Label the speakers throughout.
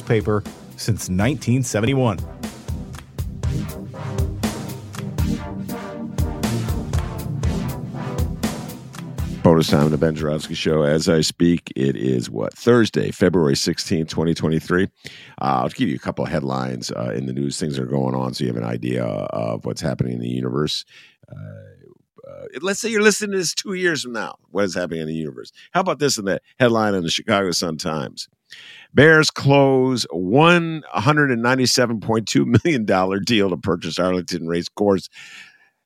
Speaker 1: newspaper since 1971.
Speaker 2: Bonus time, the Ben Joravsky Show. As I speak, it is what Thursday, February 16, 2023. Uh, I'll give you a couple of headlines uh, in the news, things are going on, so you have an idea of what's happening in the universe. Uh, uh, let's say you're listening to this two years from now. What is happening in the universe? How about this in the headline in the Chicago Sun Times? Bears close $197.2 million deal to purchase Arlington Race Course.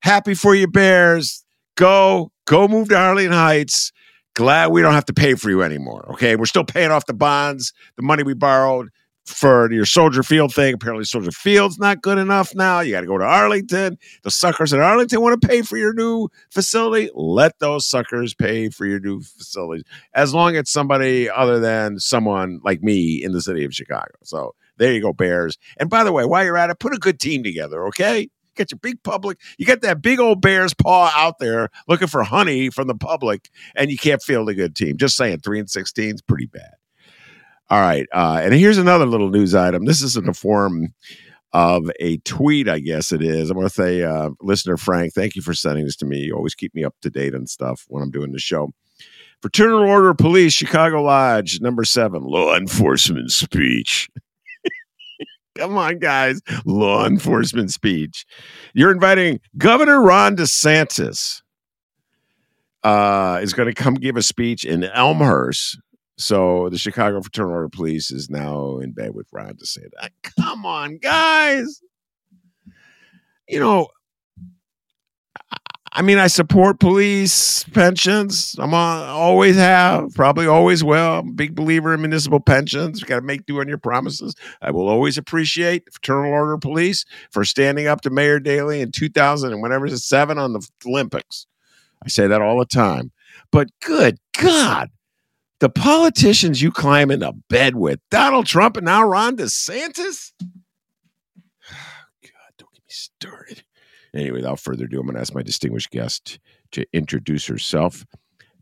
Speaker 2: Happy for you, Bears. Go, go move to Arlington Heights. Glad we don't have to pay for you anymore. Okay. We're still paying off the bonds, the money we borrowed for your Soldier Field thing. Apparently, Soldier Field's not good enough now. You got to go to Arlington. The suckers at Arlington want to pay for your new facility. Let those suckers pay for your new facilities, as long as somebody other than someone like me in the city of Chicago. So there you go, Bears. And by the way, while you're at it, put a good team together, okay? Get your big public. You got that big old bear's paw out there looking for honey from the public, and you can't field a good team. Just saying, three and sixteen is pretty bad. All right. Uh, and here's another little news item. This is in the form of a tweet, I guess it is. I'm going to say, uh, listener Frank, thank you for sending this to me. You always keep me up to date on stuff when I'm doing the show. Fraternal Order Police, Chicago Lodge, number seven, law enforcement speech. Come on, guys. Law enforcement speech. You're inviting Governor Ron DeSantis uh, is going to come give a speech in Elmhurst so the Chicago Fraternal Order of Police is now in bed with Ron DeSantis. Come on, guys. You know, I mean, I support police pensions. I'm always have, probably always will. I'm a big believer in municipal pensions. You got to make do on your promises. I will always appreciate Fraternal Order of Police for standing up to Mayor Daley in 2000 and whenever it's seven on the Olympics. I say that all the time. But good God, the politicians you climb into bed with, Donald Trump and now Ron DeSantis. God, don't get me started. Anyway, without further ado, I'm going to ask my distinguished guest to introduce herself.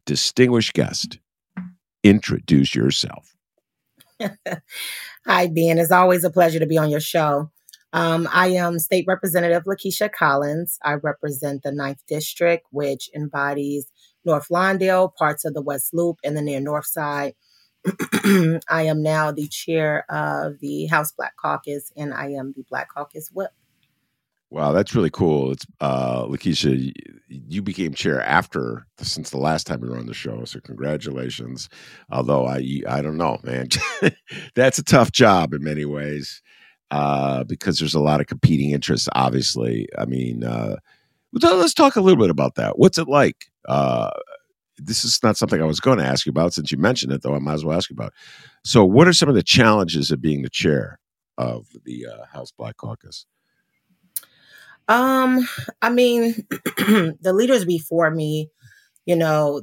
Speaker 2: Distinguished guest, introduce yourself.
Speaker 3: Hi, Ben. It's always a pleasure to be on your show. Um, I am State Representative Lakesia Collins. I represent the 9th District, which embodies North Lawndale, parts of the West Loop, and the near North Side. I am now the chair of the House Black Caucus, and I am the Black Caucus whip.
Speaker 2: Wow, that's really cool. It's uh Lakesia, you became chair after since the last time you were on the show. So congratulations. Although I I don't know, man. that's a tough job in many ways. Uh, because there's a lot of competing interests, obviously. I mean, uh, let's talk a little bit about that. What's it like? Uh, this is not something I was going to ask you about since you mentioned it, though. I might as well ask you about. So, what are some of the challenges of being the chair of the uh, House Black Caucus?
Speaker 3: Um, I mean, the leaders before me, you know,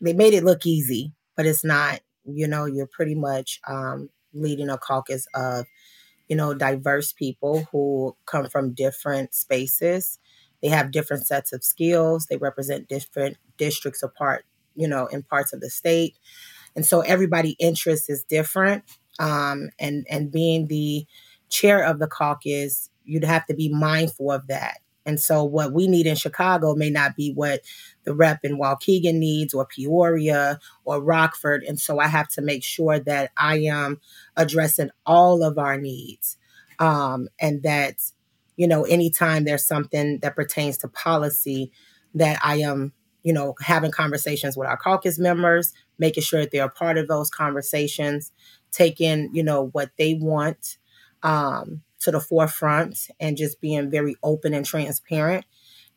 Speaker 3: they made it look easy, but it's not. You know, you're pretty much um, leading a caucus of you know, diverse people who come from different spaces. They have different sets of skills. They represent different districts apart, you know, in parts of the state. And so everybody' interest is different. Um, and and being the chair of the caucus, you'd have to be mindful of that. And so what we need in Chicago may not be what the rep in Waukegan needs or Peoria or Rockford. And so I have to make sure that I am addressing all of our needs. Um, and that, you know, anytime there's something that pertains to policy, that I am, you know, having conversations with our caucus members, making sure that they're part of those conversations, taking, you know, what they want um, to the forefront and just being very open and transparent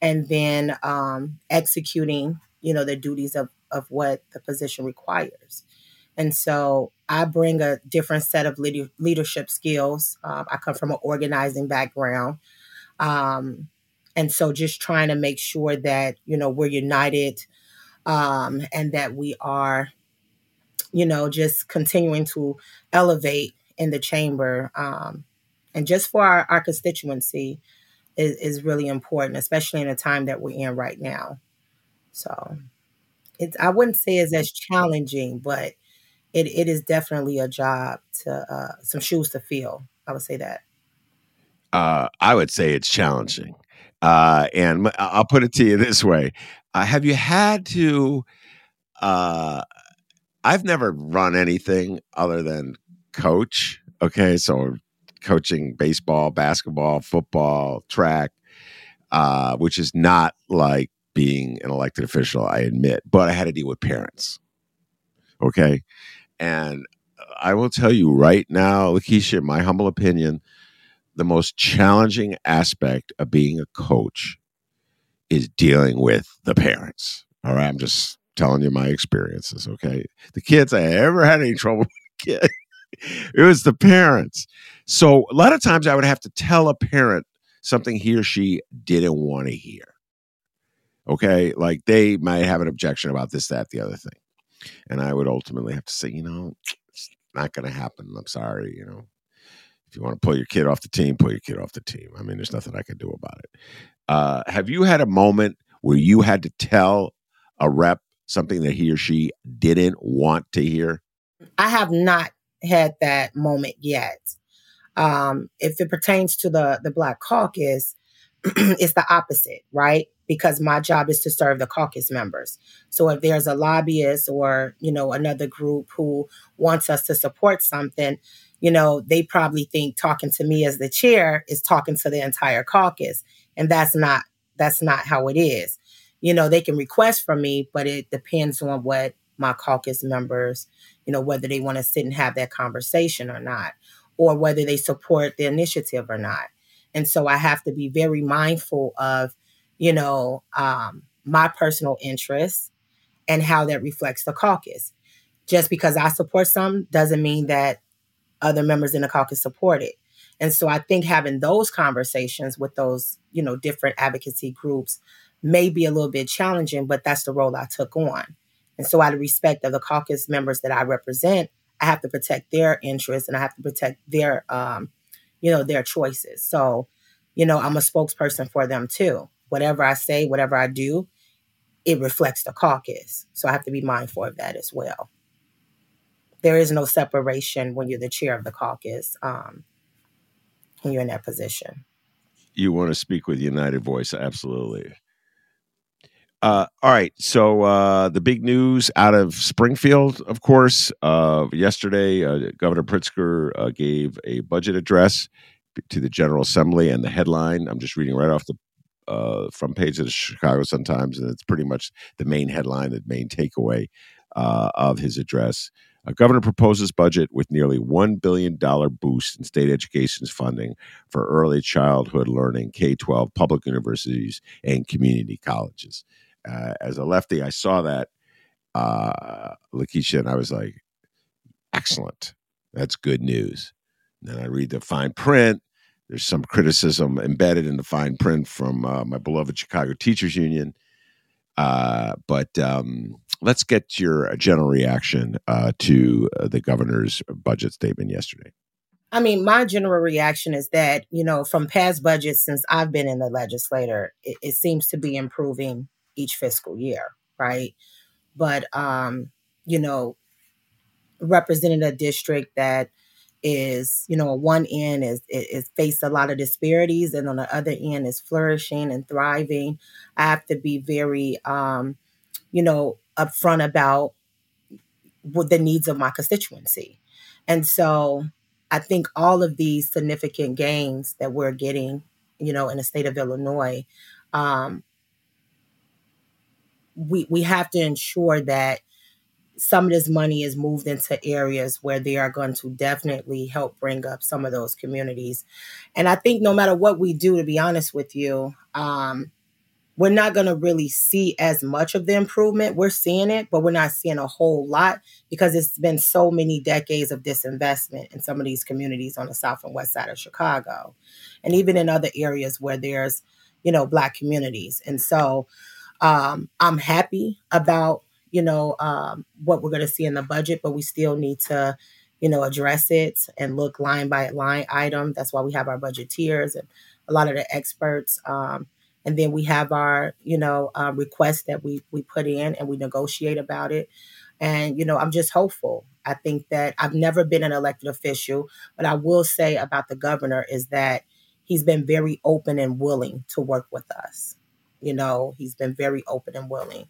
Speaker 3: and then um, executing, you know, the duties of, of what the position requires. And so I bring a different set of leader, leadership skills. Um, I come from an organizing background. Um, and so just trying to make sure that, you know, we're united um, and that we are, you know, just continuing to elevate in the chamber. Um, and just for our, our constituency, is, is really important, especially in the time that we're in right now. So it's I wouldn't say it's as challenging, but it, it is definitely a job to uh, some shoes to fill. I would say that.
Speaker 2: Uh, I would say it's challenging. Uh, and I'll put it to you this way: uh, Have you had to? Uh, I've never run anything other than coach. Okay, so coaching baseball, basketball, football, track, uh, which is not like being an elected official, I admit, but I had to deal with parents. Okay. And I will tell you right now, Lakesia, my humble opinion, the most challenging aspect of being a coach is dealing with the parents. All right. I'm just telling you my experiences. Okay. The kids, I ever had any trouble with kids it was the parents. So a lot of times I would have to tell a parent something he or she didn't want to hear. Okay. Like they might have an objection about this, that, the other thing. And I would ultimately have to say, you know, it's not going to happen. I'm sorry. You know, if you want to pull your kid off the team, pull your kid off the team. I mean, there's nothing I can do about it. Uh, have you had a moment where you had to tell a rep something that he or she didn't want to hear?
Speaker 3: I have not had that moment yet. Um, if it pertains to the the Black Caucus, it's the opposite, right? Because my job is to serve the caucus members. So if there's a lobbyist or you know another group who wants us to support something, you know they probably think talking to me as the chair is talking to the entire caucus, and that's not that's not how it is. You know they can request from me, but it depends on what my caucus members, you know, whether they want to sit and have that conversation or not, or whether they support the initiative or not. And so I have to be very mindful of, you know, um, my personal interests and how that reflects the caucus. Just because I support some doesn't mean that other members in the caucus support it. And so I think having those conversations with those, you know, different advocacy groups may be a little bit challenging, but that's the role I took on. And so, out of respect of the caucus members that I represent, I have to protect their interests and I have to protect their, um, you know, their choices. So, you know, I'm a spokesperson for them too. Whatever I say, whatever I do, it reflects the caucus. So I have to be mindful of that as well. There is no separation when you're the chair of the caucus um, when you're in that position.
Speaker 2: You want to speak with United Voice, absolutely. Uh, all right. So uh, the big news out of Springfield, of course, uh, yesterday, Governor Pritzker uh, gave a budget address to the General Assembly, and the headline I'm just reading right off the uh, front page of the Chicago Sun Times, and it's pretty much the main headline, the main takeaway of his address. A governor proposes budget with nearly $1 billion boost in state education's funding for early childhood learning, K 12 public universities, and community colleges uh, as a lefty, I saw that uh, Lakesia, and I was like, excellent. That's good news. And then I read the fine print. There's some criticism embedded in the fine print from uh, my beloved Chicago Teachers Union. Uh, but um, let's get your general reaction uh, to uh, the governor's budget statement yesterday.
Speaker 3: I mean, my general reaction is that, you know, from past budgets since I've been in the legislature, it, it seems to be improving each fiscal year, right? But um, you know, representing a district that is, you know, on one end is is face a lot of disparities, and on the other end is flourishing and thriving. I have to be very, um, you know, upfront about what the needs of my constituency, and so I think all of these significant gains that we're getting, you know, in the state of Illinois, um, we we have to ensure that some of this money is moved into areas where they are going to definitely help bring up some of those communities. And I think no matter what we do, to be honest with you, um, we're not going to really see as much of the improvement. We're seeing it, but we're not seeing a whole lot because it's been so many decades of disinvestment in some of these communities on the south and west side of Chicago, and even in other areas where there's, you know, black communities. And so um, I'm happy about you know, um, what we're going to see in the budget, but we still need to, you know, address it and look line by line item. That's why we have our budgeteers and a lot of the experts. Um, and then we have our, you know, uh, requests that we we put in and we negotiate about it. And you know, I'm just hopeful. I think that I've never been an elected official, but I will say about the governor is that he's been very open and willing to work with us. You know, he's been very open and willing.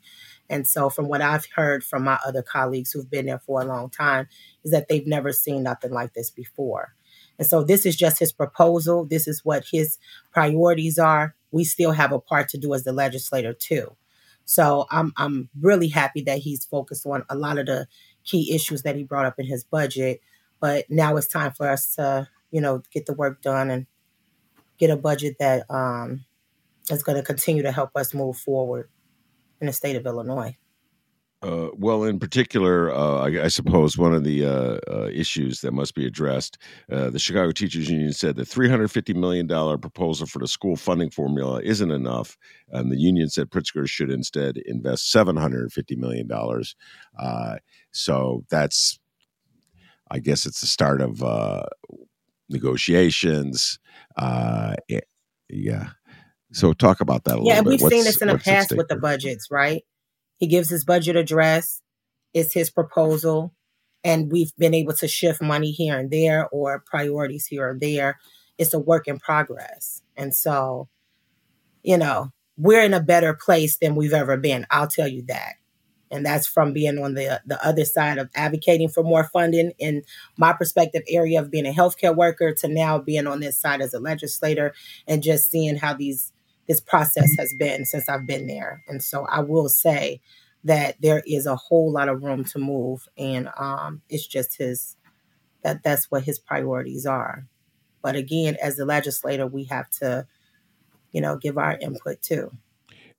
Speaker 3: And so, from what I've heard from my other colleagues who've been there for a long time, is that they've never seen nothing like this before. And so, this is just his proposal. This is what his priorities are. We still have a part to do as the legislator, too. So, I'm, I'm really happy that he's focused on a lot of the key issues that he brought up in his budget. But now it's time for us to, you know, get the work done and get a budget that um, is going to continue to help us move forward in the state of Illinois.
Speaker 2: Uh, well, in particular, uh, I, I, suppose one of the uh, uh issues that must be addressed, uh, the Chicago Teachers Union said the $350 million proposal for the school funding formula isn't enough. And the union said Pritzker should instead invest $750 million. Uh, so that's, I guess it's the start of negotiations. yeah. So talk about that a
Speaker 3: yeah,
Speaker 2: little
Speaker 3: bit. Yeah, we've seen this in the past with the budgets, right? He gives his budget address, it's his proposal, and we've been able to shift money here and there or priorities here or there. It's a work in progress. And so, you know, we're in a better place than we've ever been. I'll tell you that and that's from being on the the other side of advocating for more funding in my perspective area of being a healthcare worker to now being on this side as a legislator and just seeing how these this process has been since I've been there. And so I will say that there is a whole lot of room to move and um, it's just his that that's what his priorities are. But again, as the legislator, we have to, you know, give our input too.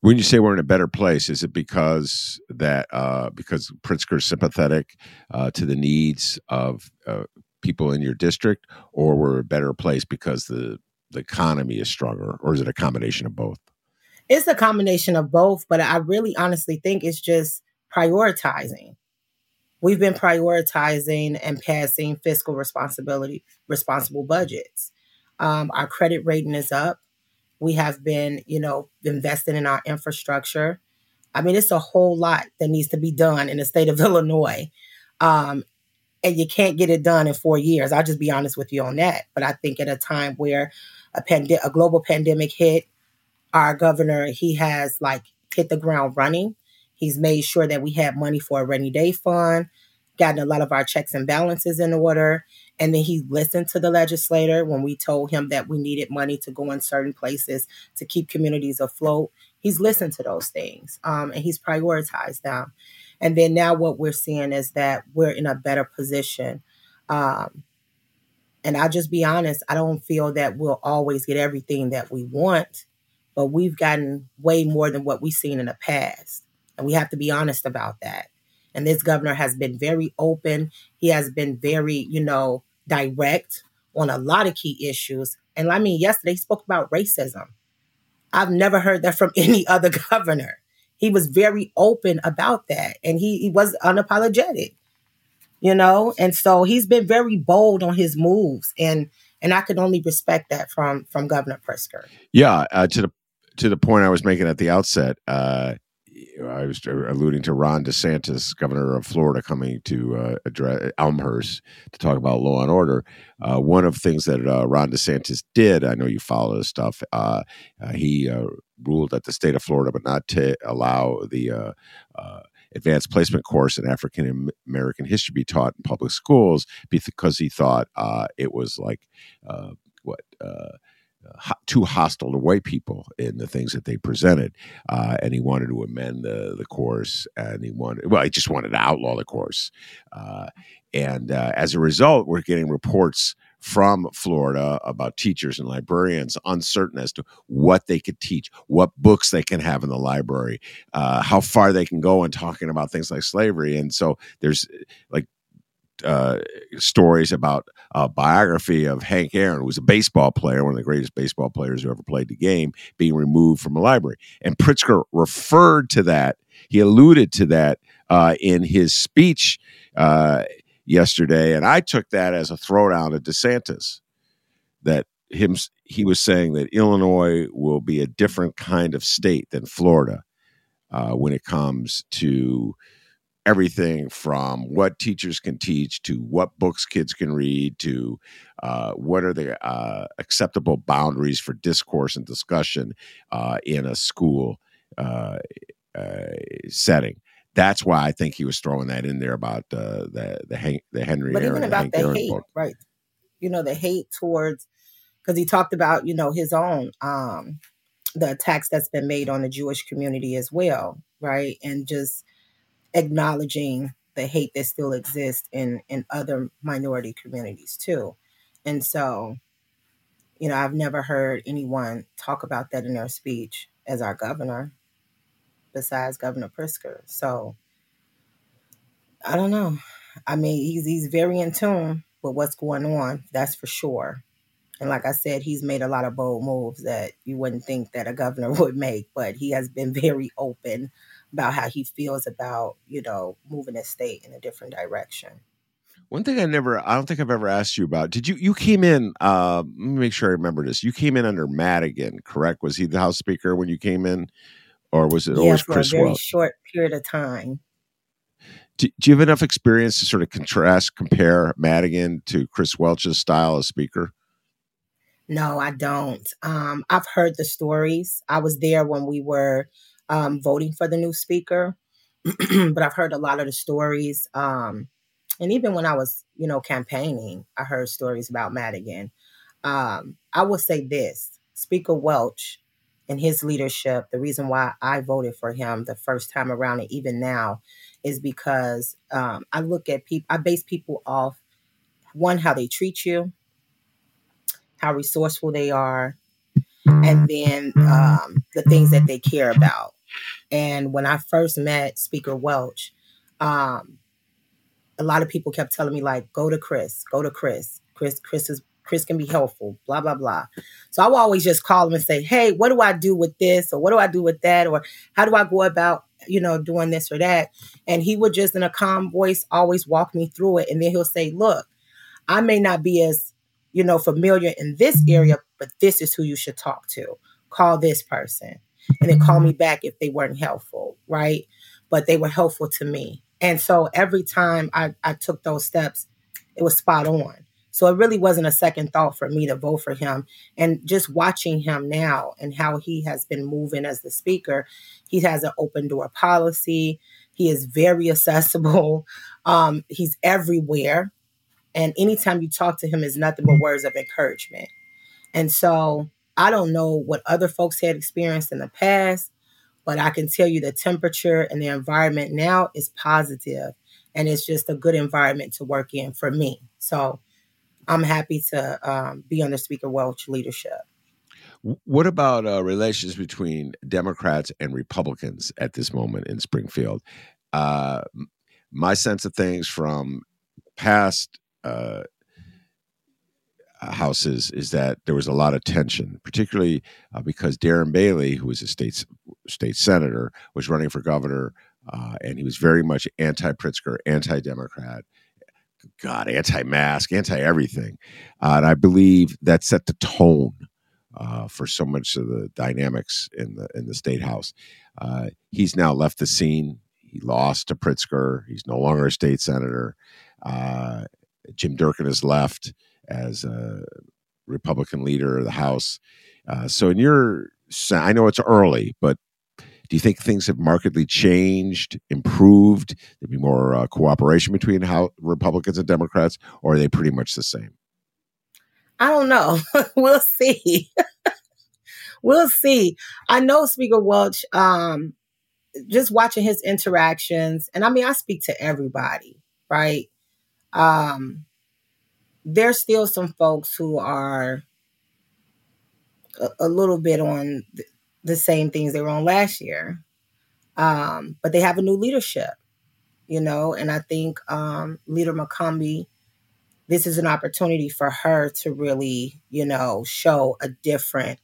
Speaker 2: When you say we're in a better place, is it because that uh, because Pritzker is sympathetic uh, to the needs of uh, people in your district, or we're a better place because the the economy is stronger, or is it a combination of both?
Speaker 3: It's a combination of both, but I really honestly think it's just prioritizing. We've been prioritizing and passing fiscal responsibility, responsible budgets. Um, our credit rating is up. We have been, you know, investing in our infrastructure. I mean, it's a whole lot that needs to be done in the state of Illinois. Um, and you can't get it done in four years. I'll just be honest with you on that. But I think at a time where a pand- a global pandemic hit, our governor, he has like hit the ground running. He's made sure that we have money for a rainy day fund, gotten a lot of our checks and balances in order. And then he listened to the legislator when we told him that we needed money to go in certain places to keep communities afloat. He's listened to those things um, and he's prioritized them. And then now what we're seeing is that we're in a better position. Um, and I'll just be honest, I don't feel that we'll always get everything that we want, but we've gotten way more than what we've seen in the past. And we have to be honest about that. And this governor has been very open. He has been very, you know, direct on a lot of key issues. And I mean, yesterday he spoke about racism. I've never heard that from any other governor. He was very open about that and he, he was unapologetic. you know, and so he's been very bold on his moves, and and I could only respect that from from Governor Pritzker.
Speaker 2: Yeah, uh, to the to the point I was making at the outset, uh, I was alluding to Ron DeSantis, governor of Florida, coming to uh, address Elmhurst to talk about law and order. Uh, one of the things that uh, Ron DeSantis did, I know you follow this stuff. Uh, uh, he uh, ruled that the state of Florida would not to allow the advanced placement course in African American history be taught in public schools because he thought it was like what too hostile to white people in the things that they presented, uh, and he wanted to amend the the course, and he wanted well, he just wanted to outlaw the course, uh, and uh, as a result, we're getting reports from Florida about teachers and librarians uncertain as to what they could teach, what books they can have in the library, uh, how far they can go in talking about things like slavery, and so there's like uh, stories about a biography of Hank Aaron, who was a baseball player, one of the greatest baseball players who ever played the game, being removed from a library. And Pritzker referred to that. He alluded to that uh, in his speech uh, yesterday, and I took that as a throwdown at DeSantis. That him, he was saying that Illinois will be a different kind of state than Florida uh, when it comes to everything from what teachers can teach to what books kids can read to uh, what are the uh, acceptable boundaries for discourse and discussion uh, in a school uh, uh, setting. That's why I think he was throwing that in there about uh, the the, the Henry.
Speaker 3: But
Speaker 2: Aaron,
Speaker 3: even about
Speaker 2: the,
Speaker 3: the hate, book. right? You know, the hate towards because he talked about you know his own um, the attacks that's been made on the Jewish community as well, right? And just acknowledging the hate that still exists in in other minority communities too. And so, you know, I've never heard anyone talk about that in their speech as our governor, besides Governor Pritzker. So I don't know. I mean, he's he's very in tune with what's going on, that's for sure. And like I said, he's made a lot of bold moves that you wouldn't think that a governor would make, but he has been very open about how he feels about, you know, moving the state in a different direction.
Speaker 2: One thing I never, I don't think I've ever asked you about. Did you, you came in, uh, let me make sure I remember this. You came in under Madigan, correct? Was he the House Speaker when you came in? Or was it
Speaker 3: yeah,
Speaker 2: always
Speaker 3: for
Speaker 2: Chris
Speaker 3: a very
Speaker 2: Welch?
Speaker 3: short period of time.
Speaker 2: Do, do, you have enough experience to sort of contrast, compare Madigan to Chris Welch's style as Speaker?
Speaker 3: No, I don't. Um, I've heard the stories. I was there when we were um, voting for the new speaker, but I've heard a lot of the stories. Um, and even when I was, you know, campaigning, I heard stories about Madigan. Um, I will say this Speaker Welch and his leadership, the reason why I voted for him the first time around and even now is because um, I look at people, I base people off one, how they treat you, how resourceful they are, and then um, the things that they care about. And when I first met Speaker Welch, um, a lot of people kept telling me like, "Go to Chris, go to Chris. Chris, Chris is Chris can be helpful." Blah blah blah. So I will always just call him and say, "Hey, what do I do with this, or what do I do with that, or how do I go about you know doing this or that?" And he would just in a calm voice always walk me through it, and then he'll say, "Look, I may not be as you know familiar in this area, but this is who you should talk to. Call this person." and then call me mm-hmm. back if they weren't helpful, right? But they were helpful to me. And so every time I, I took those steps, it was spot on. So it really wasn't a second thought for me to vote for him. And just watching him now and how he has been moving as the speaker, he has an open door policy. He is very accessible. Um, he's everywhere. And anytime you talk to him, is nothing but words of encouragement. And so I don't know what other folks had experienced in the past, but I can tell you the temperature and the environment now is positive and it's just a good environment to work in for me. So I'm happy to um, be under Speaker Welch leadership.
Speaker 2: What about uh, relations between Democrats and Republicans at this moment in Springfield? Uh, my sense of things from past uh, houses is that there was a lot of tension, particularly uh, because Darren Bailey, who was a state state senator, was running for governor, uh, and he was very much anti-Pritzker, anti-Democrat. God, anti-mask, anti-everything, uh, and I believe that set the tone uh, for so much of the dynamics in the in the state house. Uh, he's now left the scene. He lost to Pritzker. He's no longer a state senator. Uh, Jim Durkin has left as a Republican leader of the House. Uh, so, in your, I know it's early, but do you think things have markedly changed, improved? There'd be more uh, cooperation between how Republicans and Democrats, or are they pretty much the same?
Speaker 3: I don't know. we'll see. we'll see. I know Speaker Welch, um, just watching his interactions, and I mean, I speak to everybody, right? Um, there's still some folks who are a, a little bit on the same things they were on last year. Um, but they have a new leadership, you know, and I think um, Leader McCombie, this is an opportunity for her to really, you know, show a different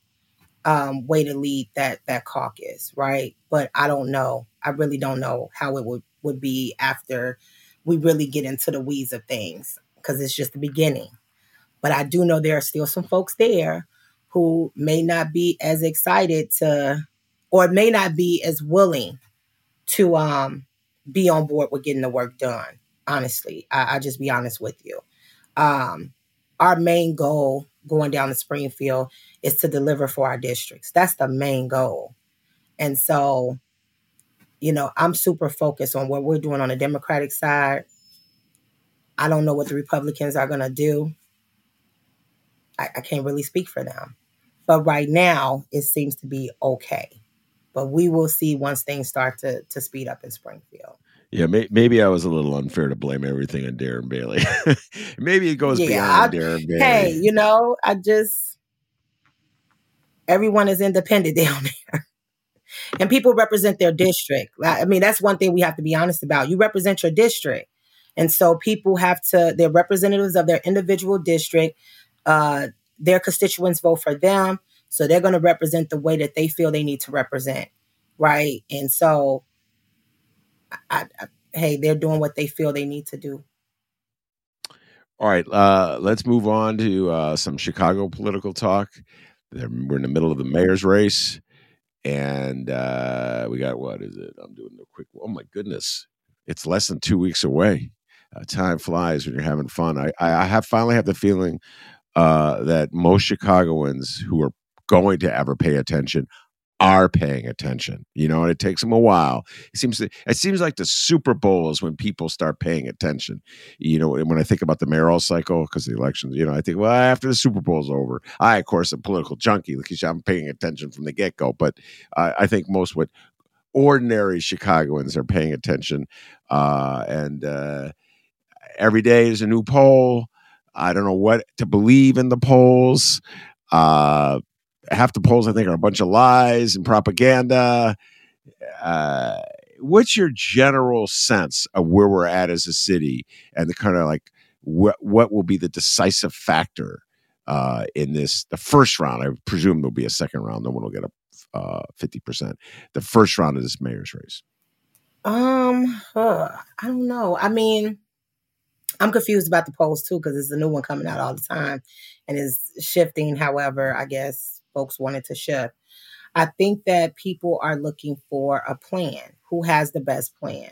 Speaker 3: um, way to lead that that caucus, right? But I don't know. I really don't know how it would would be after we really get into the weeds of things because it's just the beginning. But I do know there are still some folks there who may not be as excited to or may not be as willing to um be on board with getting the work done honestly. I, I just be honest with you. Um our main goal going down to springfield is to deliver for our districts. That's the main goal. And so you know i'm super focused on what we're doing on the democratic side. I don't know what the republicans are going to do. I, I can't really speak for them but right now, it seems to be okay. But we will see once things start to to speed up in Springfield.
Speaker 2: Yeah, may, maybe I was a little unfair to blame everything on Darren Bailey. maybe it goes yeah, beyond I, Darren Bailey.
Speaker 3: Hey, you know, I just everyone is independent down there. and people represent their district. I mean, that's one thing we have to be honest about. You represent your district. And so people have to, they're representatives of their individual district. Uh, their constituents vote for them. So they're going to represent the way that they feel they need to represent. Right. And so, I, I, hey, they're doing what they feel they need to do.
Speaker 2: All right. Uh, let's move on to uh, some Chicago political talk. We're in the middle of the mayor's race. And uh, we got, what is it? I'm doing a quick, oh my goodness. It's less than two weeks away. Uh, time flies when you're having fun. I, I have finally have the feeling uh, that most Chicagoans who are going to ever pay attention are paying attention. You know, and it takes them a while. It seems to, it seems like the Super Bowl is when people start paying attention. You know, when I think about the mayoral cycle, because the elections, you know, I think, well, after the Super Bowl's over, I, of course, am political junkie. because I'm paying attention from the get go. But uh, I think most what ordinary Chicagoans are paying attention, uh, and uh, every day is a new poll. I don't know what to believe in the polls. Uh, half the polls, I think, are a bunch of lies and propaganda. Uh, what's your general sense of where we're at as a city and the kind of like what what will be the decisive factor uh, in this the first round? I presume there'll be a second round. No one will get a uh, fifty percent. The first round of this mayor's race.
Speaker 3: Um, I don't know. I mean, I'm confused about the polls too because there's a new one coming out all the time and is shifting. However, I guess folks wanted to shift. I think that people are looking for a plan. Who has the best plan?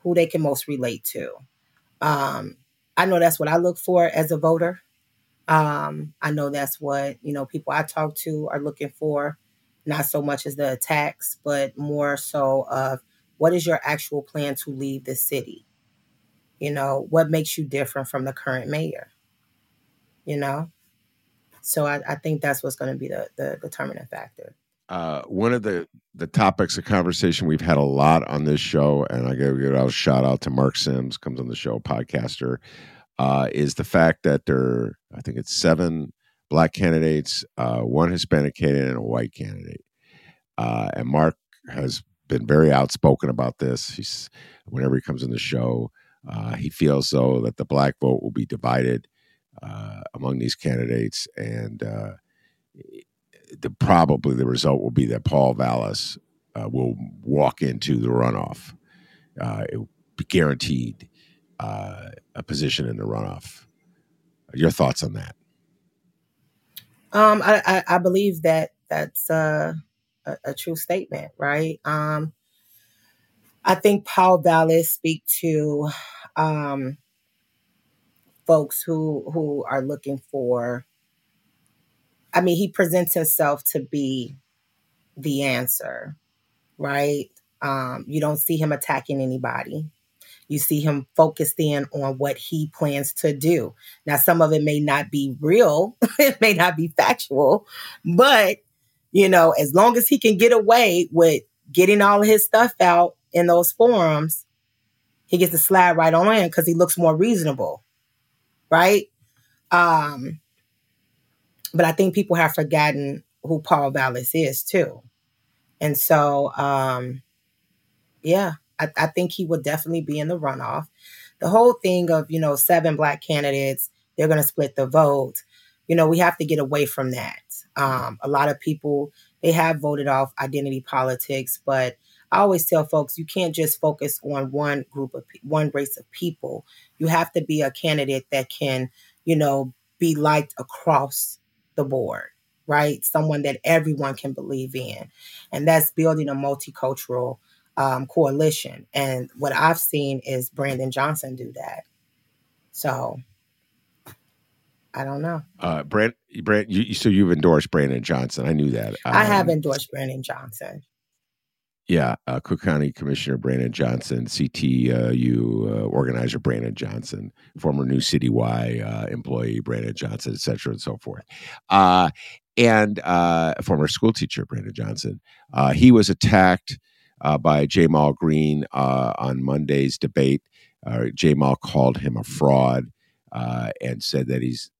Speaker 3: Who they can most relate to? Um, I know that's what I look for as a voter. Um, I know that's what you know people I talk to are looking for. Not so much as the attacks, but more so of what is your actual plan to leave the city? You know, what makes you different from the current mayor? You know? So I, I think that's what's going to be the, the determining factor.
Speaker 2: Uh, one of the, the topics of conversation we've had a lot on this show, and I gotta give, a shout out to Mark Sims, comes on the show, podcaster, uh, is the fact that there, I think it's seven black candidates, uh, one Hispanic candidate, and a white candidate. Uh, and Mark has been very outspoken about this. He's whenever he comes on the show, uh, he feels though that the black vote will be divided uh, among these candidates, and uh, the, probably the result will be that Paul Vallas uh, will walk into the runoff. Uh, it will be guaranteed. a position in the runoff. Your thoughts on that?
Speaker 3: Um, I, I, I believe that that's uh, a, a, true statement, right? Um, I think Paul Vallas speak to um, folks who who are looking for. I mean, he presents himself to be the answer, right? Um, you don't see him attacking anybody. You see him focused in on what he plans to do. Now, some of it may not be real, it may not be factual, but you know, as long as he can get away with getting all his stuff out in those forums, he gets to slide right on in because he looks more reasonable, right? Um, but I think people have forgotten who Paul Vallas is too, and so um, yeah, I, I think he would definitely be in the runoff. The whole thing of you know seven black candidates, they're going to split the vote. You know, we have to get away from that. Um, a lot of people they have voted off identity politics, but I always tell folks you can't just focus on one group of one race of people. You have to be a candidate that can, you know, be liked across the board, right? Someone that everyone can believe in, and that's building a multicultural um, coalition. And what I've seen is Brandon Johnson do that. So I don't know.
Speaker 2: Uh, Brand, Brand, you, so you've endorsed Brandon Johnson. I knew that.
Speaker 3: Um, I have um, endorsed Brandon Johnson.
Speaker 2: Yeah, uh, Cook County Commissioner Brandon Johnson, CTU uh, organizer Brandon Johnson, former New City Y uh, employee Brandon Johnson, et cetera, and so forth. Uh, and uh, former school teacher Brandon Johnson. Uh, he was attacked by Ja'Mal Green on Monday's debate. Ja'Mal called him a fraud and said that he's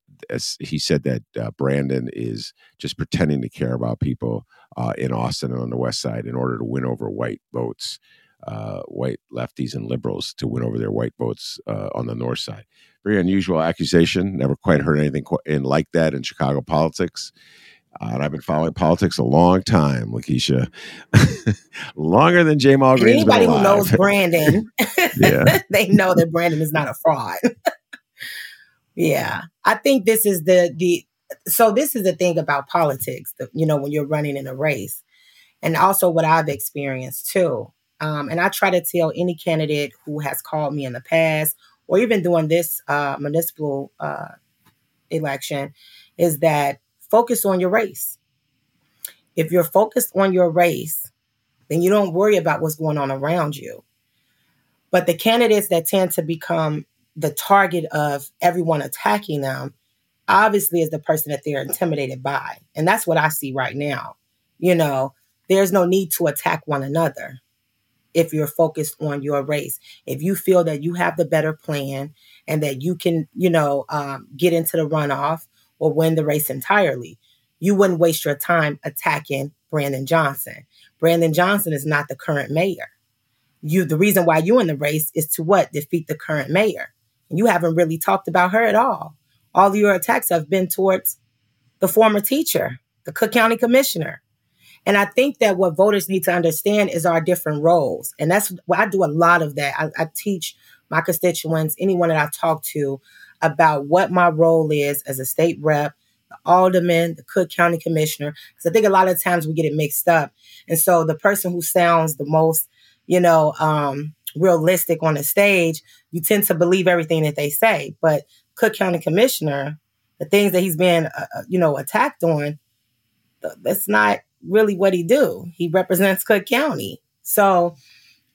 Speaker 2: he said that uh, Brandon is just pretending to care about people uh, in Austin and on the West Side in order to win over white votes, uh, white lefties and liberals to win over their white votes uh, on the North Side. Very unusual accusation. Never quite heard anything in like that in Chicago politics. Uh, and I've been following politics a long time, Lakesia. Longer than Ja'Mal Green.
Speaker 3: Anybody who knows Brandon, they know that Brandon is not a fraud. Yeah. I think this is the the so this is the thing about politics, you know, when you're running in a race. And also what I've experienced too. Um, and I try to tell any candidate who has called me in the past or even doing this uh, municipal uh, election is that focus on your race. If you're focused on your race, then you don't worry about what's going on around you. But the candidates that tend to become the target of everyone attacking them obviously is the person that they're intimidated by. And that's what I see right now. You know, there's no need to attack one another if you're focused on your race. If you feel that you have the better plan and that you can, you know, um, get into the runoff or win the race entirely, you wouldn't waste your time attacking Brandon Johnson. Brandon Johnson is not the current mayor. You, the reason why you're in the race is to what? Defeat the current mayor. You haven't really talked about her at all. All your attacks have been towards the former teacher, the Cook County Commissioner. And I think that what voters need to understand is our different roles. And that's why I do a lot of that. I, I teach my constituents, anyone that I talk to, about what my role is as a state rep, the alderman, the Cook County Commissioner. Because I think a lot of times we get it mixed up. And so the person who sounds the most, you know, um, realistic on the stage, you tend to believe everything that they say. But Cook County Commissioner, the things that he's been, uh, uh you know, attacked on, that's not really what he do. He represents Cook County. So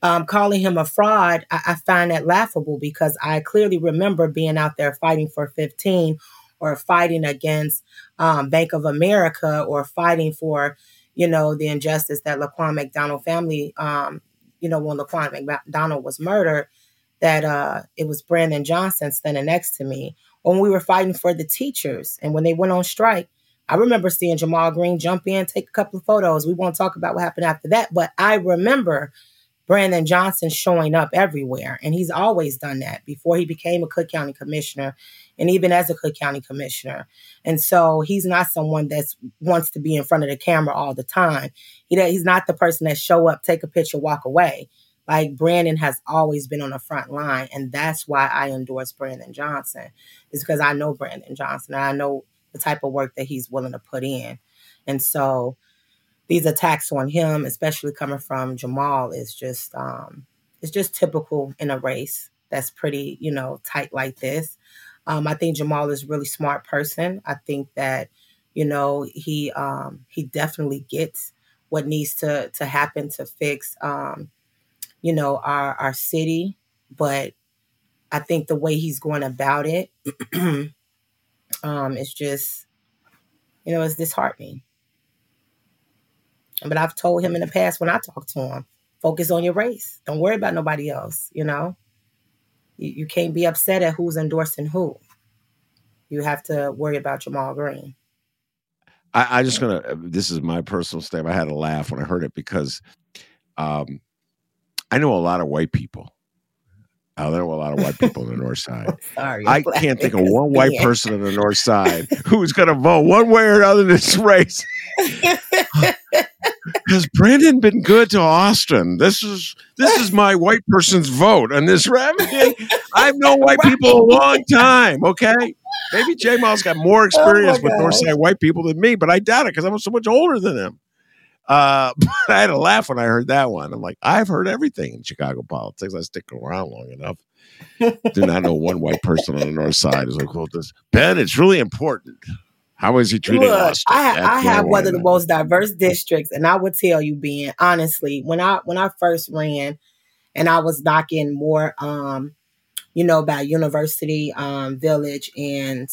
Speaker 3: um, calling him a fraud, I, I find that laughable because I clearly remember being out there fighting for 15 or fighting against um, Bank of America or fighting for, you know, the injustice that Laquan McDonald family um, you know, when Laquan McDonald was murdered, that uh, it was Brandon Johnson standing next to me. When we were fighting for the teachers and when they went on strike, I remember seeing Ja'Mal Green jump in, take a couple of photos. We won't talk about what happened after that, but I remember Brandon Johnson showing up everywhere. And he's always done that before he became a Cook County commissioner and even as a Cook County commissioner. And so he's not someone that wants to be in front of the camera all the time. He, he's not the person that show up, take a picture, walk away. Like Brandon has always been on the front line, and that's why I endorse Brandon Johnson. Is because I know Brandon Johnson, and I know the type of work that he's willing to put in, and so these attacks on him, especially coming from Ja'Mal, is just um, it's just typical in a race that's pretty you know tight like this. Um, I think Ja'Mal is a really smart person. I think that you know he um, he definitely gets what needs to to happen to fix um, you know, our our city, but I think the way he's going about it um is just you know, it's disheartening. But I've told him in the past when I talk to him, focus on your race. Don't worry about nobody else, you know? You, you can't be upset at who's endorsing who. You have to worry about Ja'Mal Green.
Speaker 2: I, I just gonna. This is my personal statement. I had a laugh when I heard it because um, I know a lot of white people. I know a lot of white people on the north side.
Speaker 3: Sorry,
Speaker 2: I can't think of one white person on the north side who's going to vote one way or another in this race. Has Brandon been good to Austin? This is this is my white person's vote on this remedy. I've known white people a long time. Okay, maybe J Miles got more oh experience oh with north side white people than me, but I doubt it because I'm so much older than him. Uh, I had a laugh when I heard that one. I'm like, I've heard everything in Chicago politics. I stick around long enough. Do not know one white person on the north side is like, well, this Ben, it's really important. How is he treating Look, us?
Speaker 3: I, I have one of the most diverse districts, and I would tell you, Ben, honestly, when I when I first ran, and I was knocking more, um, you know, about University um, Village, and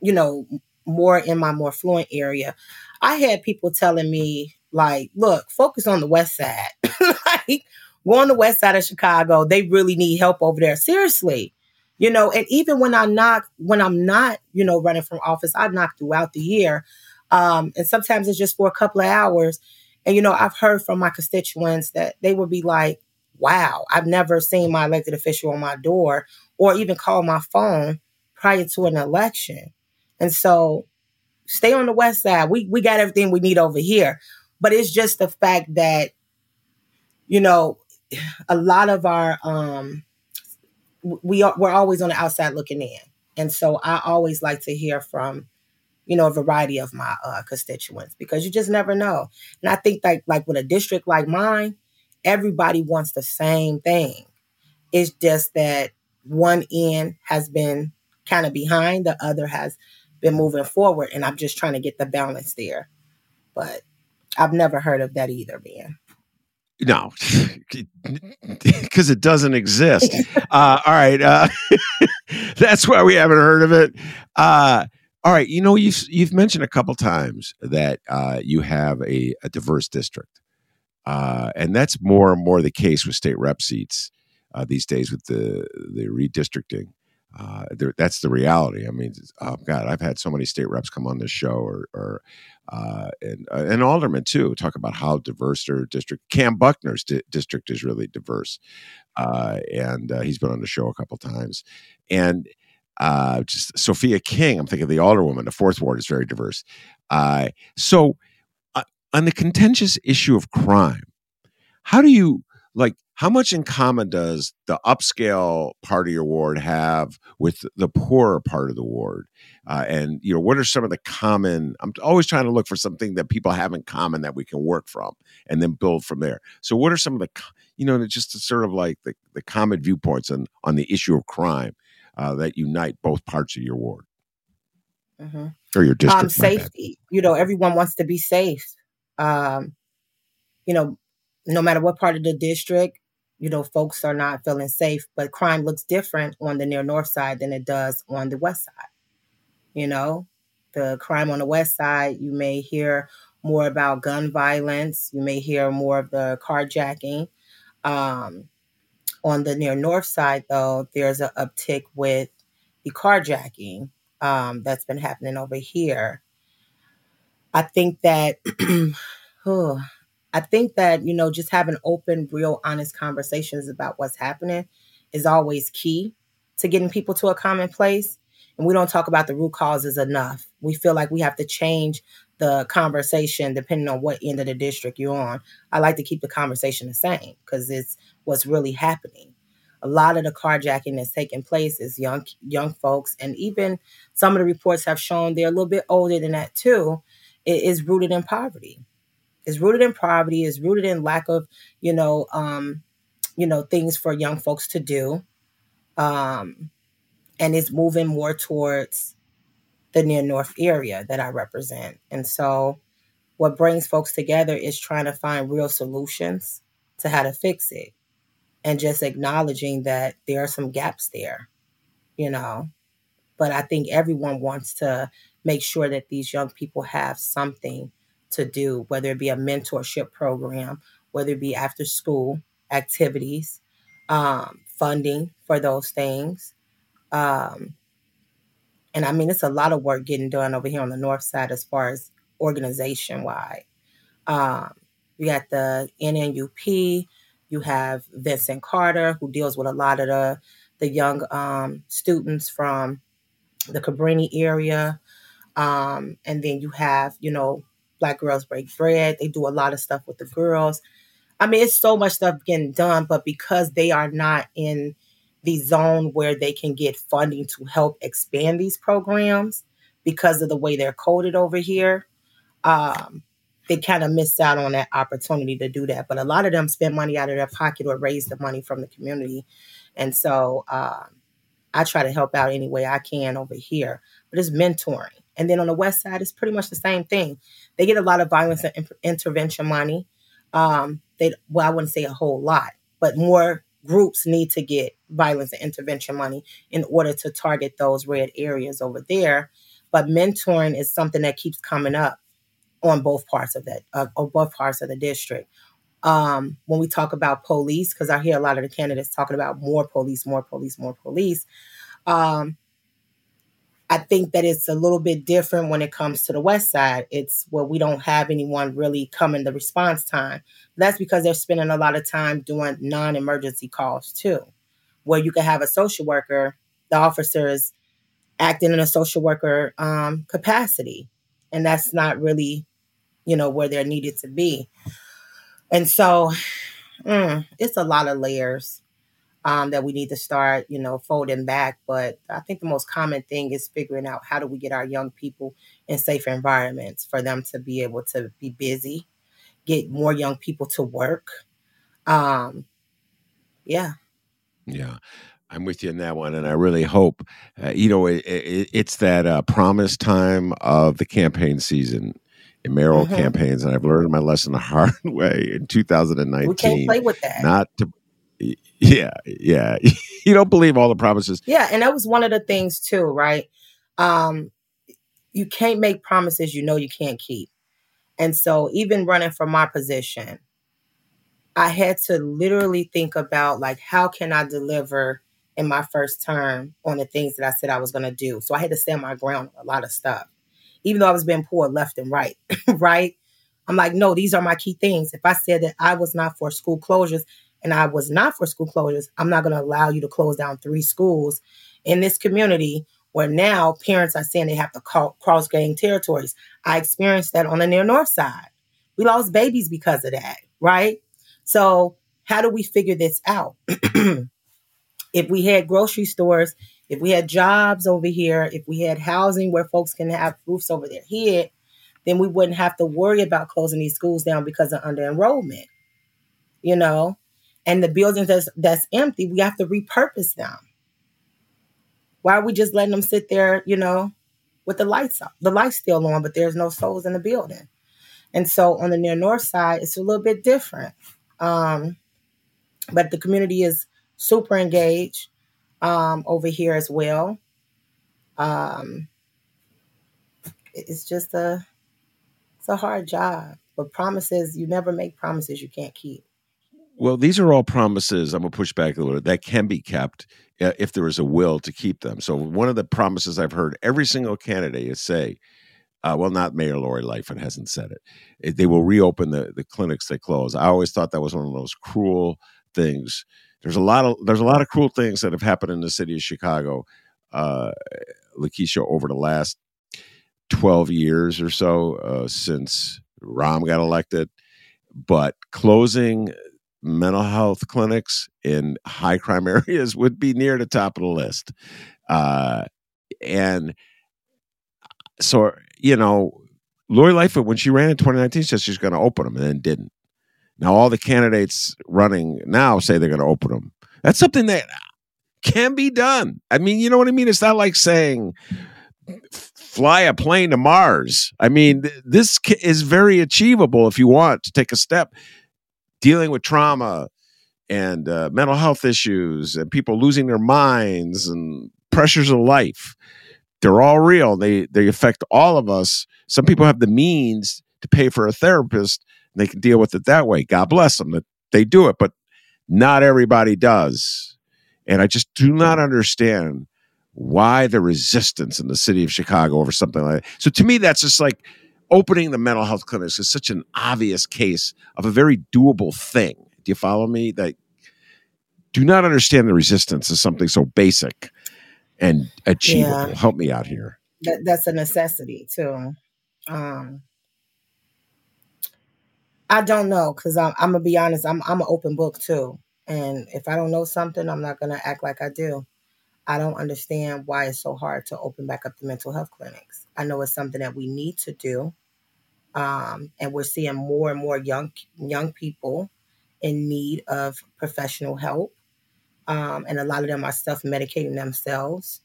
Speaker 3: you know, more in my more fluent area, I had people telling me like, look, focus on the west side. like, go on the west side of Chicago. They really need help over there. Seriously. You know, and even when I knock, when I'm not, you know, running from office, I knock throughout the year. Um, and sometimes it's just for a couple of hours. And, you know, I've heard from my constituents that they would be like, wow, I've never seen my elected official on my door or even call my phone prior to an election. And so stay on the west side. We we got everything we need over here. But it's just the fact that, you know, a lot of our um we are we're always on the outside looking in. And so I always like to hear from, you know, a variety of my uh, constituents because you just never know. And I think like like with a district like mine, everybody wants the same thing. It's just that one end has been kind of behind, the other has been moving forward, and I'm just trying to get the balance there. But I've never heard of that either, man.
Speaker 2: No, because it doesn't exist. Uh, all right, uh, that's why we haven't heard of it. Uh, all right, you know you've you've mentioned a couple times that uh, you have a, a diverse district, uh, and that's more and more the case with state rep seats uh, these days with the the redistricting uh, that's the reality. I mean, oh God, I've had so many state reps come on this show, or, or uh, and uh, and aldermen too, talk about how diverse their district. Kam Buckner's di- district is really diverse, uh, and uh, he's been on the show a couple times. And uh, just Sophia King, I'm thinking of the alderwoman. The fourth ward is very diverse. so, on the contentious issue of crime, how do you like how much in common does the upscale part of your ward have with the poorer part of the ward? Uh, and you know what are some of the common i'm always trying to look for something that people have in common that we can work from and then build from there. So what are some of the you know just sort of like the, the common viewpoints on on the issue of crime uh, that unite both parts of your ward? Mm-hmm. or your district um,
Speaker 3: safety. You know everyone wants to be safe. Um, you know no matter what part of the district you know, folks are not feeling safe, but crime looks different on the near north side than it does on the west side. You know, the crime on the west side, you may hear more about gun violence, you may hear more of the carjacking. Um, on the near north side, though, there's an uptick with the carjacking um, that's been happening over here. I think that, oh, I think that, you know, just having open, real, honest conversations about what's happening is always key to getting people to a common place. And we don't talk about the root causes enough. We feel like we have to change the conversation depending on what end of the district you're on. I like to keep the conversation the same because it's what's really happening. A lot of the carjacking that's taking place is young young folks, and even some of the reports have shown they're a little bit older than that too. It is rooted in poverty. It's rooted in poverty. is rooted in lack of, you know, um, you know, things for young folks to do, um, and is moving more towards the near north area that I represent. And so what brings folks together is trying to find real solutions to how to fix it and just acknowledging that there are some gaps there, you know. But I think everyone wants to make sure that these young people have something to do, whether it be a mentorship program, whether it be after school activities, um, funding for those things. Um, and I mean, it's a lot of work getting done over here on the north side as far as organization wide. Um, you got the NNUP, you have Vincent Carter, who deals with a lot of the, the young um, students from the Cabrini area. Um, and then you have, you know, Black Girls Break Bread. They do a lot of stuff with the girls. I mean, it's so much stuff getting done, but because they are not in the zone where they can get funding to help expand these programs because of the way they're coded over here. Um, they kind of miss out on that opportunity to do that. But a lot of them spend money out of their pocket or raise the money from the community. And so um, I try to help out any way I can over here. But it's mentoring. And then on the west side, it's pretty much the same thing. They get a lot of violence and intervention money. Um, they well, I wouldn't say a whole lot, but more groups need to get violence and intervention money in order to target those red areas over there. But mentoring is something that keeps coming up on both parts of that, uh, on both parts of the district. Um, when we talk about police, because I hear a lot of the candidates talking about more police, more police, more police. Um, I think that it's a little bit different when it comes to the West Side. It's where we don't have anyone really coming the response time. That's because they're spending a lot of time doing non emergency calls too, where you can have a social worker, the officers acting in a social worker um, capacity. And that's not really, you know, where they're needed to be. And so mm, it's a lot of layers um, that we need to start, you know, folding back. But I think the most common thing is figuring out how do we get our young people in safer environments for them to be able to be busy, get more young people to work. Um, yeah.
Speaker 2: Yeah. I'm with you in that one, and I really hope, uh, you know, it, it, it's that uh, promise time of the campaign season in mayoral mm-hmm. campaigns, and I've learned my lesson the hard way in 2019. We
Speaker 3: can't play with that.
Speaker 2: Not to yeah, yeah. you don't believe all the promises.
Speaker 3: Yeah, and that was one of the things too, right? Um, you can't make promises you know you can't keep. And so even running for my position, I had to literally think about like how can I deliver in my first term on the things that I said I was going to do. So I had to stand my ground on a lot of stuff. Even though I was being pulled left and right, right? I'm like, no, these are my key things. If I said that I was not for school closures, and I was not for school closures, I'm not going to allow you to close down three schools in this community where now parents are saying they have to call, cross gang territories. I experienced that on the near north side. We lost babies because of that, right? So, how do we figure this out? if we had grocery stores, if we had jobs over here, if we had housing where folks can have roofs over their head, then we wouldn't have to worry about closing these schools down because of under enrollment. You know, and the buildings that's that's empty, we have to repurpose them. Why are we just letting them sit there, you know, with the lights up, the lights still on, but there's no souls in the building? And so on the near north side, it's a little bit different. Um, but the community is super engaged um, over here as well. Um, it's just a it's a hard job, but promises you never make promises you can't keep.
Speaker 2: Well, these are all promises. I'm gonna push back a little that can be kept uh, if there is a will to keep them. So one of the promises I've heard every single candidate is say, uh, well, not Mayor Lori Lightfoot hasn't said it. it. They will reopen the the clinics they close. I always thought that was one of those cruel things. There's a lot of there's a lot of cruel things that have happened in the city of Chicago, uh, Lakesia, over the last 12 years or so uh, since Rahm got elected. But closing mental health clinics in high crime areas would be near the top of the list. Uh, and so, you know, Lori Lightfoot, when she ran in 2019, said she's going to open them and then didn't. Now, all the candidates running now say they're going to open them. That's something that can be done. I mean, you know what I mean? It's not like saying fly a plane to Mars. I mean, this is very achievable if you want to take a step dealing with trauma and uh, mental health issues and people losing their minds and pressures of life. They're all real. They they affect all of us. Some people have the means to pay for a therapist and they can deal with it that way. God bless them that they do it, but not everybody does. And I just do not understand why the resistance in the city of Chicago over something like that. So to me, that's just like opening the mental health clinics is such an obvious case of a very doable thing. Do you follow me? That do not understand the resistance is something so basic and achievable. Yeah. Help me out here.
Speaker 3: That, that's a necessity too. Um, I don't know because I'm, I'm gonna be honest. I'm I'm an open book too, and if I don't know something, I'm not gonna act like I do. I don't understand why it's so hard to open back up the mental health clinics. I know it's something that we need to do, um, and we're seeing more and more young young people in need of professional help, um, and a lot of them are self medicating themselves,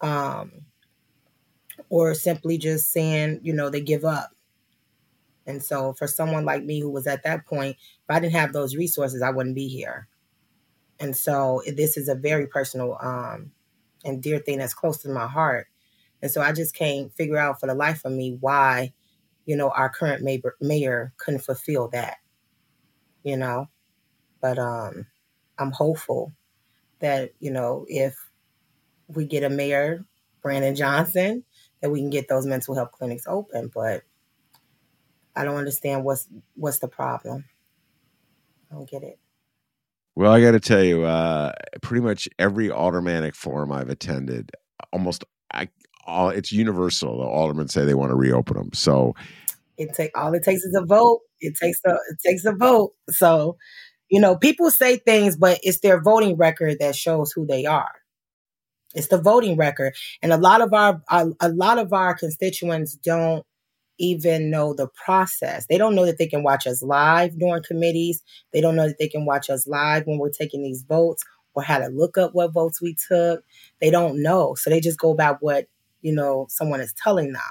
Speaker 3: um, or simply just saying, you know, they give up. And so, for someone like me who was at that point, if I didn't have those resources, I wouldn't be here. And so this is a very personal um, and dear thing that's close to my heart. And so I just can't figure out for the life of me why, you know, our current mayor, mayor couldn't fulfill that, you know. But um, I'm hopeful that, you know, if we get a mayor, Brandon Johnson, that we can get those mental health clinics open. But I don't understand what's what's the problem. I don't get it.
Speaker 2: Well, I got to tell you, uh, pretty much every aldermanic forum I've attended, almost I, all it's universal. The aldermen say they want to reopen them. So
Speaker 3: it take all it takes is a vote. It takes a it takes a vote. So you know, people say things, but it's their voting record that shows who they are. It's the voting record, and a lot of our a, a lot of our constituents don't even know the process. They don't know that they can watch us live during committees. They don't know that they can watch us live when we're taking these votes or how to look up what votes we took. They don't know. So they just go about what, you know, someone is telling them.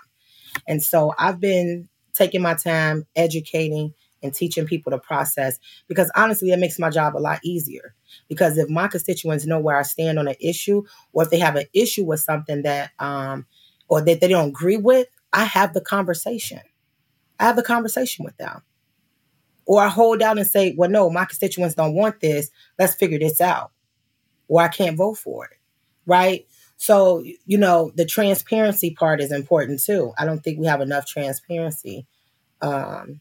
Speaker 3: And so I've been taking my time educating and teaching people the process because honestly, that makes my job a lot easier. Because if my constituents know where I stand on an issue, or if they have an issue with something that, um, or that they don't agree with, I have the conversation. I have the conversation with them. Or I hold out and say, well, no, my constituents don't want this. Let's figure this out. Or I can't vote for it. Right. So, you know, the transparency part is important too. I don't think we have enough transparency um,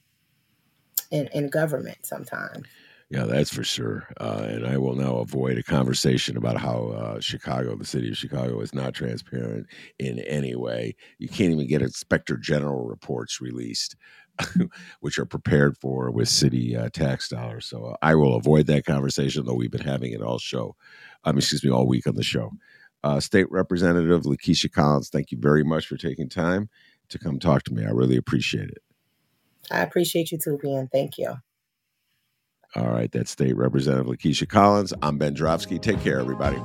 Speaker 3: in, in government sometimes.
Speaker 2: Yeah, that's for sure. Uh, and I will now avoid a conversation about how uh, Chicago, the city of Chicago, is not transparent in any way. You can't even get inspector general reports released, which are prepared for with city uh, tax dollars. So uh, I will avoid that conversation, though we've been having it all show. Um, excuse me, all week on the show. Uh, State Representative Lakesia Collins, thank you very much for taking time to come talk to me. I really appreciate it.
Speaker 3: I appreciate you too, Ben. Thank you.
Speaker 2: All right, that's State Representative Lakesia Collins. I'm Ben Joravsky. Take care, everybody.